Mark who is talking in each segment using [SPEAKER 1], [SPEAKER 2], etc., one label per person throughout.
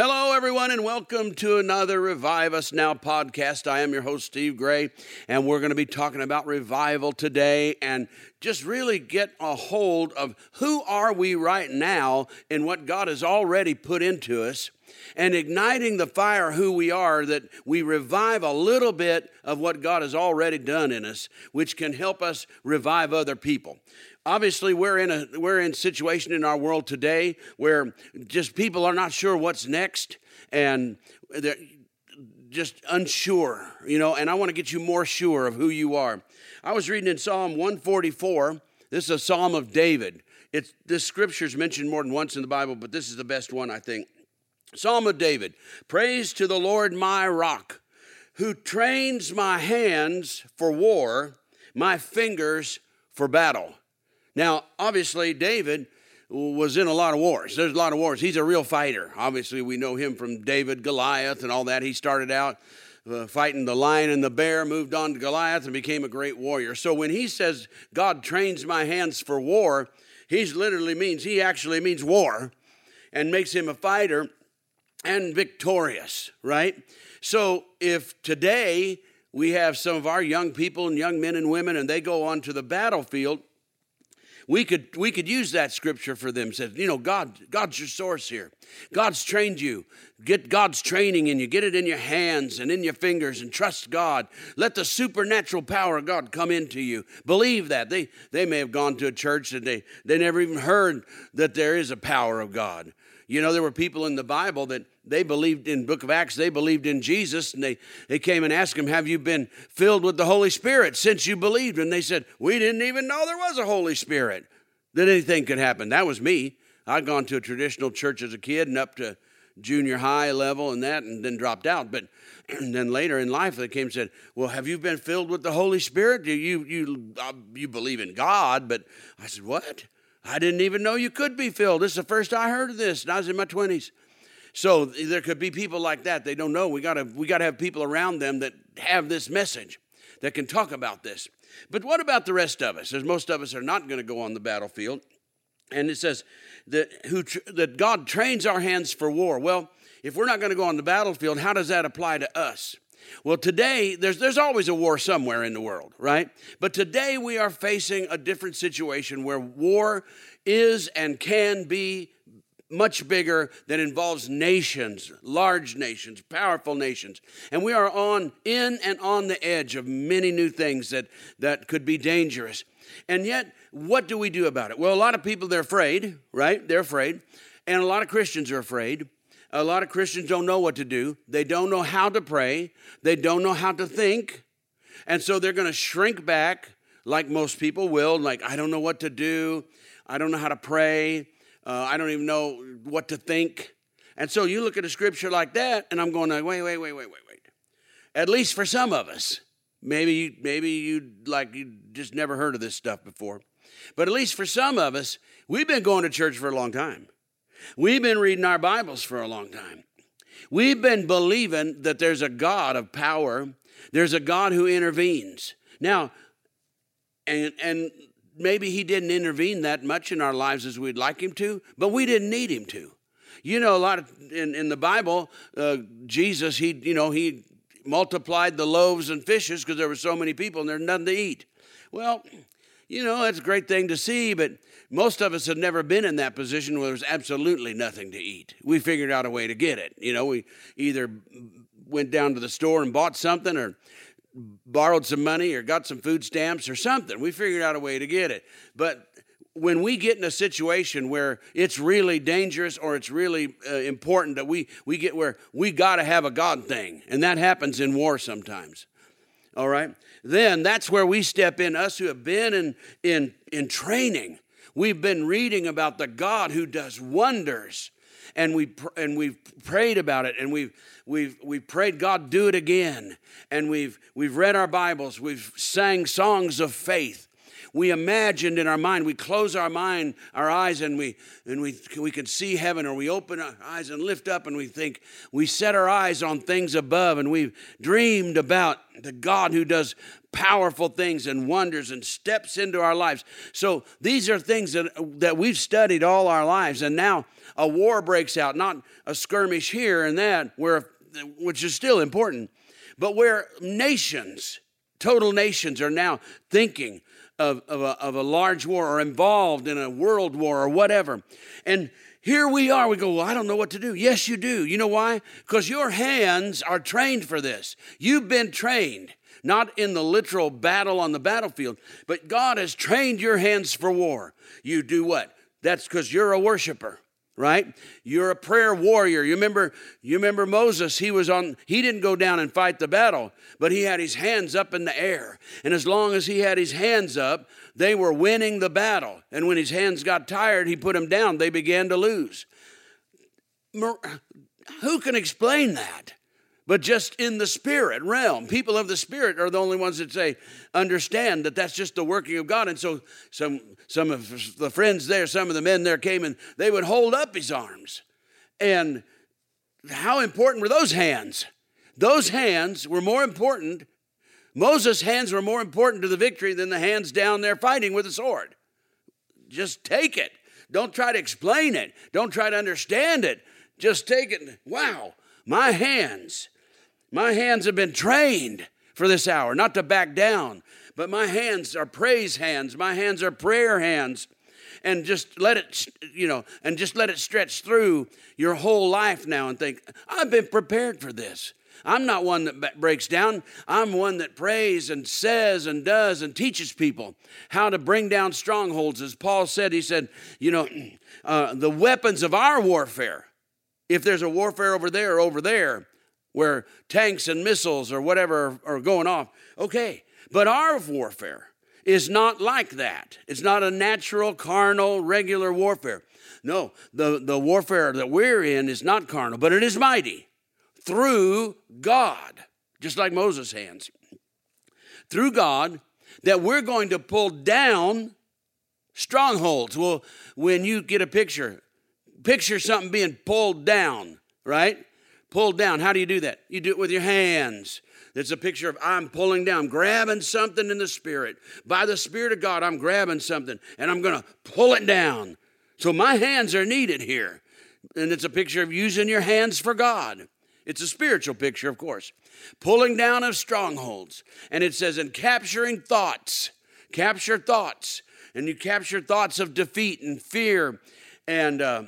[SPEAKER 1] Hello, everyone, and welcome to another Revive Us Now podcast. I am your host, Steve Gray, and we're going to be talking about revival today and just really get a hold of who are we right now and what God has already put into us and igniting the fire who we are that we revive a little bit of what God has already done in us which can help us revive other people obviously we're in a we're in situation in our world today where just people are not sure what's next and they're just unsure you know and i want to get you more sure of who you are. I was reading in psalm 144 this is a psalm of david. It's this scripture is mentioned more than once in the bible but this is the best one i think. Psalm of david. Praise to the lord my rock who trains my hands for war my fingers for battle now, obviously, David was in a lot of wars. There's a lot of wars. He's a real fighter. Obviously, we know him from David, Goliath, and all that. He started out uh, fighting the lion and the bear, moved on to Goliath, and became a great warrior. So when he says, God trains my hands for war, he literally means, he actually means war and makes him a fighter and victorious, right? So if today we have some of our young people and young men and women and they go onto the battlefield, we could we could use that scripture for them. Said, you know, God, God's your source here. God's trained you. Get God's training in you. Get it in your hands and in your fingers and trust God. Let the supernatural power of God come into you. Believe that. They they may have gone to a church that they they never even heard that there is a power of God. You know, there were people in the Bible that they believed in book of acts they believed in jesus and they, they came and asked him have you been filled with the holy spirit since you believed? And they said we didn't even know there was a holy spirit that anything could happen. That was me. I'd gone to a traditional church as a kid and up to junior high level and that and then dropped out. But then later in life they came and said well have you been filled with the holy spirit? Do you you uh, you believe in god? But i said what i didn't even know you could be filled this is the first i heard of this and i was in my 20s so there could be people like that. They don't know. We gotta we gotta have people around them that have this message that can talk about this. But what about the rest of us? As most of us are not going to go on the battlefield. And it says that who that God trains our hands for war. Well, if we're not going to go on the battlefield, how does that apply to us? Well, today, there's, there's always a war somewhere in the world, right? But today we are facing a different situation where war is and can be much bigger that involves nations, large nations, powerful nations. And we are on in and on the edge of many new things that, that could be dangerous. And yet, what do we do about it? Well, a lot of people they're afraid, right? They're afraid. And a lot of Christians are afraid. A lot of Christians don't know what to do. They don't know how to pray. They don't know how to think. And so they're going to shrink back like most people will, like, I don't know what to do. I don't know how to pray. Uh, I don't even know what to think. And so you look at a scripture like that, and I'm going, wait, wait, wait, wait, wait, wait. At least for some of us, maybe maybe you like you just never heard of this stuff before, but at least for some of us, we've been going to church for a long time. We've been reading our Bibles for a long time. We've been believing that there's a God of power. There's a God who intervenes. Now, and and maybe he didn't intervene that much in our lives as we'd like him to, but we didn't need him to. You know, a lot of in, in the Bible, uh, Jesus, he, you know, he multiplied the loaves and fishes because there were so many people and there's nothing to eat. Well, you know, that's a great thing to see, but most of us have never been in that position where there's absolutely nothing to eat. We figured out a way to get it. You know, we either went down to the store and bought something or borrowed some money or got some food stamps or something. We figured out a way to get it. But when we get in a situation where it's really dangerous or it's really uh, important that we, we get where we got to have a God thing, and that happens in war sometimes. All right? Then that's where we step in, us who have been in, in, in training. We've been reading about the God who does wonders and we and we've prayed about it and we've we've we've prayed God do it again. And we've we've read our Bibles we've sang songs of faith we imagined in our mind we close our mind our eyes and we and we we can see heaven or we open our eyes and lift up and we think we set our eyes on things above and we've dreamed about the God who does powerful things and wonders and steps into our lives. So these are things that, that we've studied all our lives. And now a war breaks out, not a skirmish here and that, where, which is still important, but where nations, total nations, are now thinking of, of, a, of a large war or involved in a world war or whatever. And here we are. We go, well, I don't know what to do. Yes, you do. You know why? Because your hands are trained for this. You've been trained not in the literal battle on the battlefield, but God has trained your hands for war. You do what? That's because you're a worshiper right? You're a prayer warrior. You remember you remember moses he was on he didn't go down and fight the battle but he had his hands up in the air. And as long as he had his hands up they were winning the battle. And when his hands got tired he put them down. They began to lose. Who can explain that but just in the spirit realm. People of the spirit are the only ones that say, understand that that's just the working of God. And so some, some of the friends there, some of the men there came and they would hold up his arms. And how important were those hands? Those hands were more important. Moses' hands were more important to the victory than the hands down there fighting with a sword. Just take it. Don't try to explain it. Don't try to understand it. Just take it. Wow, my hands my hands have been trained for this hour, not to back down, but my hands are praise hands. My hands are prayer hands. And just let it, you know, and just let it stretch through your whole life now and think, I've been prepared for this. I'm not one that breaks down. I'm one that prays and says and does and teaches people how to bring down strongholds. As Paul said, he said, you know, uh, the weapons of our warfare, if there's a warfare over there over there, where tanks and missiles or whatever are going off. Okay, but our warfare is not like that. It's not a natural, carnal, regular warfare. No, the, the warfare that we're in is not carnal, but it is mighty through God, just like Moses' hands. Through God, that we're going to pull down strongholds. Well, when you get a picture, picture something being pulled down, right? Pulled down. How do you do that? You do it with your hands. It's a picture of I'm pulling down, grabbing something in the Spirit. By the Spirit of God, I'm grabbing something and I'm going to pull it down. So my hands are needed here. And it's a picture of using your hands for God. It's a spiritual picture, of course. Pulling down of strongholds. And it says, and capturing thoughts. Capture thoughts. And you capture thoughts of defeat and fear and. Uh,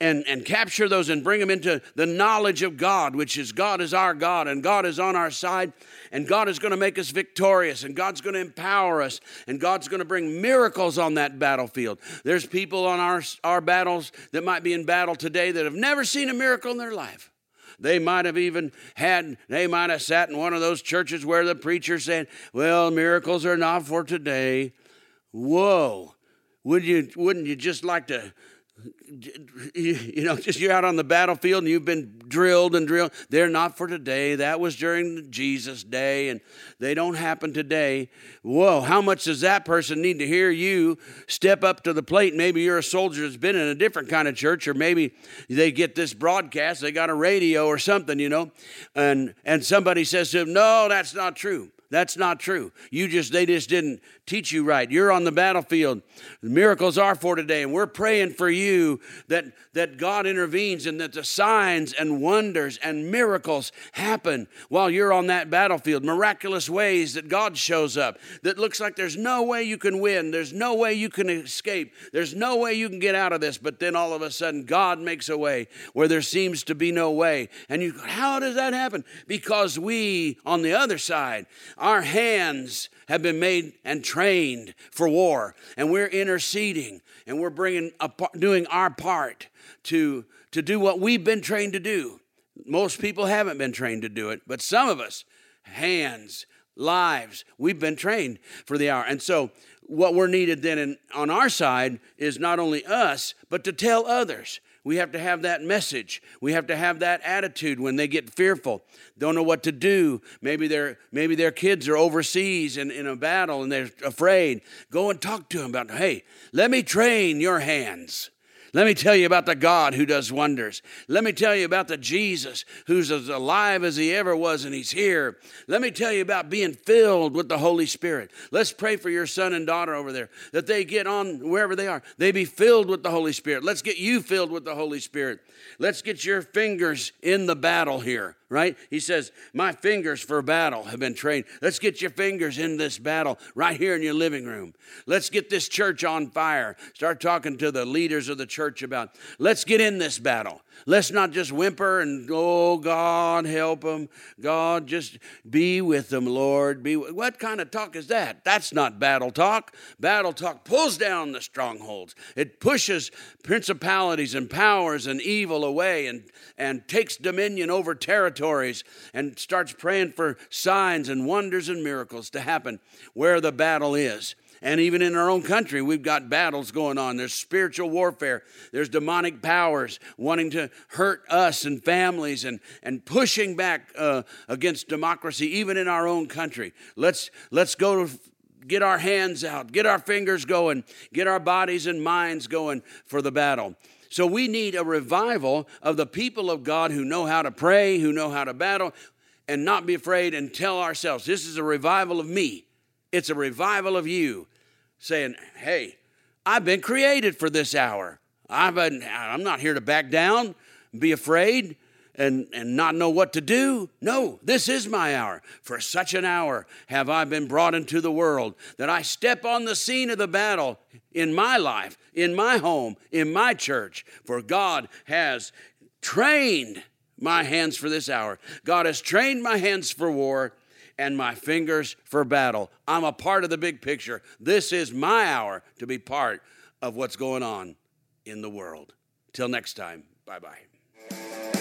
[SPEAKER 1] and, and capture those and bring them into the knowledge of God, which is God is our God and God is on our side and God is going to make us victorious and God's going to empower us and God's going to bring miracles on that battlefield. There's people on our, our battles that might be in battle today that have never seen a miracle in their life. They might have even had, they might have sat in one of those churches where the preacher said, Well, miracles are not for today. Whoa. Would you, wouldn't you just like to you know, just you're out on the battlefield and you've been drilled and drilled. They're not for today. That was during Jesus' day, and they don't happen today. Whoa, how much does that person need to hear you step up to the plate? Maybe you're a soldier that's been in a different kind of church, or maybe they get this broadcast, they got a radio or something, you know, and and somebody says to them, No, that's not true. That's not true. You just they just didn't teach you right. You're on the battlefield. Miracles are for today, and we're praying for you that that God intervenes and that the signs and wonders and miracles happen while you're on that battlefield. Miraculous ways that God shows up. That looks like there's no way you can win. There's no way you can escape. There's no way you can get out of this. But then all of a sudden, God makes a way where there seems to be no way. And you, go, how does that happen? Because we on the other side our hands have been made and trained for war, and we're interceding and we're bringing a, doing our part to, to do what we've been trained to do. Most people haven't been trained to do it, but some of us, hands, lives, we've been trained for the hour. And so, what we're needed then in, on our side is not only us, but to tell others. We have to have that message. We have to have that attitude when they get fearful, don't know what to do. Maybe their maybe their kids are overseas in, in a battle and they're afraid. Go and talk to them about, hey, let me train your hands. Let me tell you about the God who does wonders. Let me tell you about the Jesus who's as alive as he ever was and he's here. Let me tell you about being filled with the Holy Spirit. Let's pray for your son and daughter over there that they get on wherever they are. They be filled with the Holy Spirit. Let's get you filled with the Holy Spirit. Let's get your fingers in the battle here right? He says, My fingers for battle have been trained. Let's get your fingers in this battle right here in your living room. Let's get this church on fire. Start talking to the leaders of the church about, let's get in this battle. Let's not just whimper and, oh, God, help them. God, just be with them, Lord. Be with. what kind of talk is that? That's not battle talk. Battle talk pulls down the strongholds. It pushes principalities and powers and evil away and, and takes dominion over territories and starts praying for signs and wonders and miracles to happen where the battle is. And even in our own country, we've got battles going on. There's spiritual warfare, there's demonic powers wanting to hurt us and families and, and pushing back uh, against democracy, even in our own country. Let's, let's go to get our hands out, get our fingers going, get our bodies and minds going for the battle. So we need a revival of the people of God who know how to pray, who know how to battle, and not be afraid and tell ourselves, this is a revival of me. It's a revival of you saying, Hey, I've been created for this hour. I've been, I'm not here to back down, be afraid, and, and not know what to do. No, this is my hour. For such an hour have I been brought into the world that I step on the scene of the battle in my life, in my home, in my church. For God has trained my hands for this hour. God has trained my hands for war and my fingers for battle. I'm a part of the big picture. This is my hour to be part of what's going on in the world. Till next time, bye bye.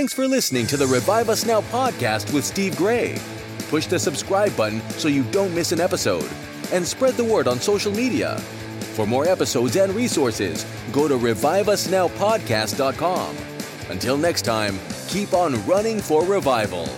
[SPEAKER 2] Thanks for listening to the Revive Us Now podcast with Steve Gray. Push the subscribe button so you don't miss an episode, and spread the word on social media. For more episodes and resources, go to reviveusnowpodcast.com. Until next time, keep on running for revival.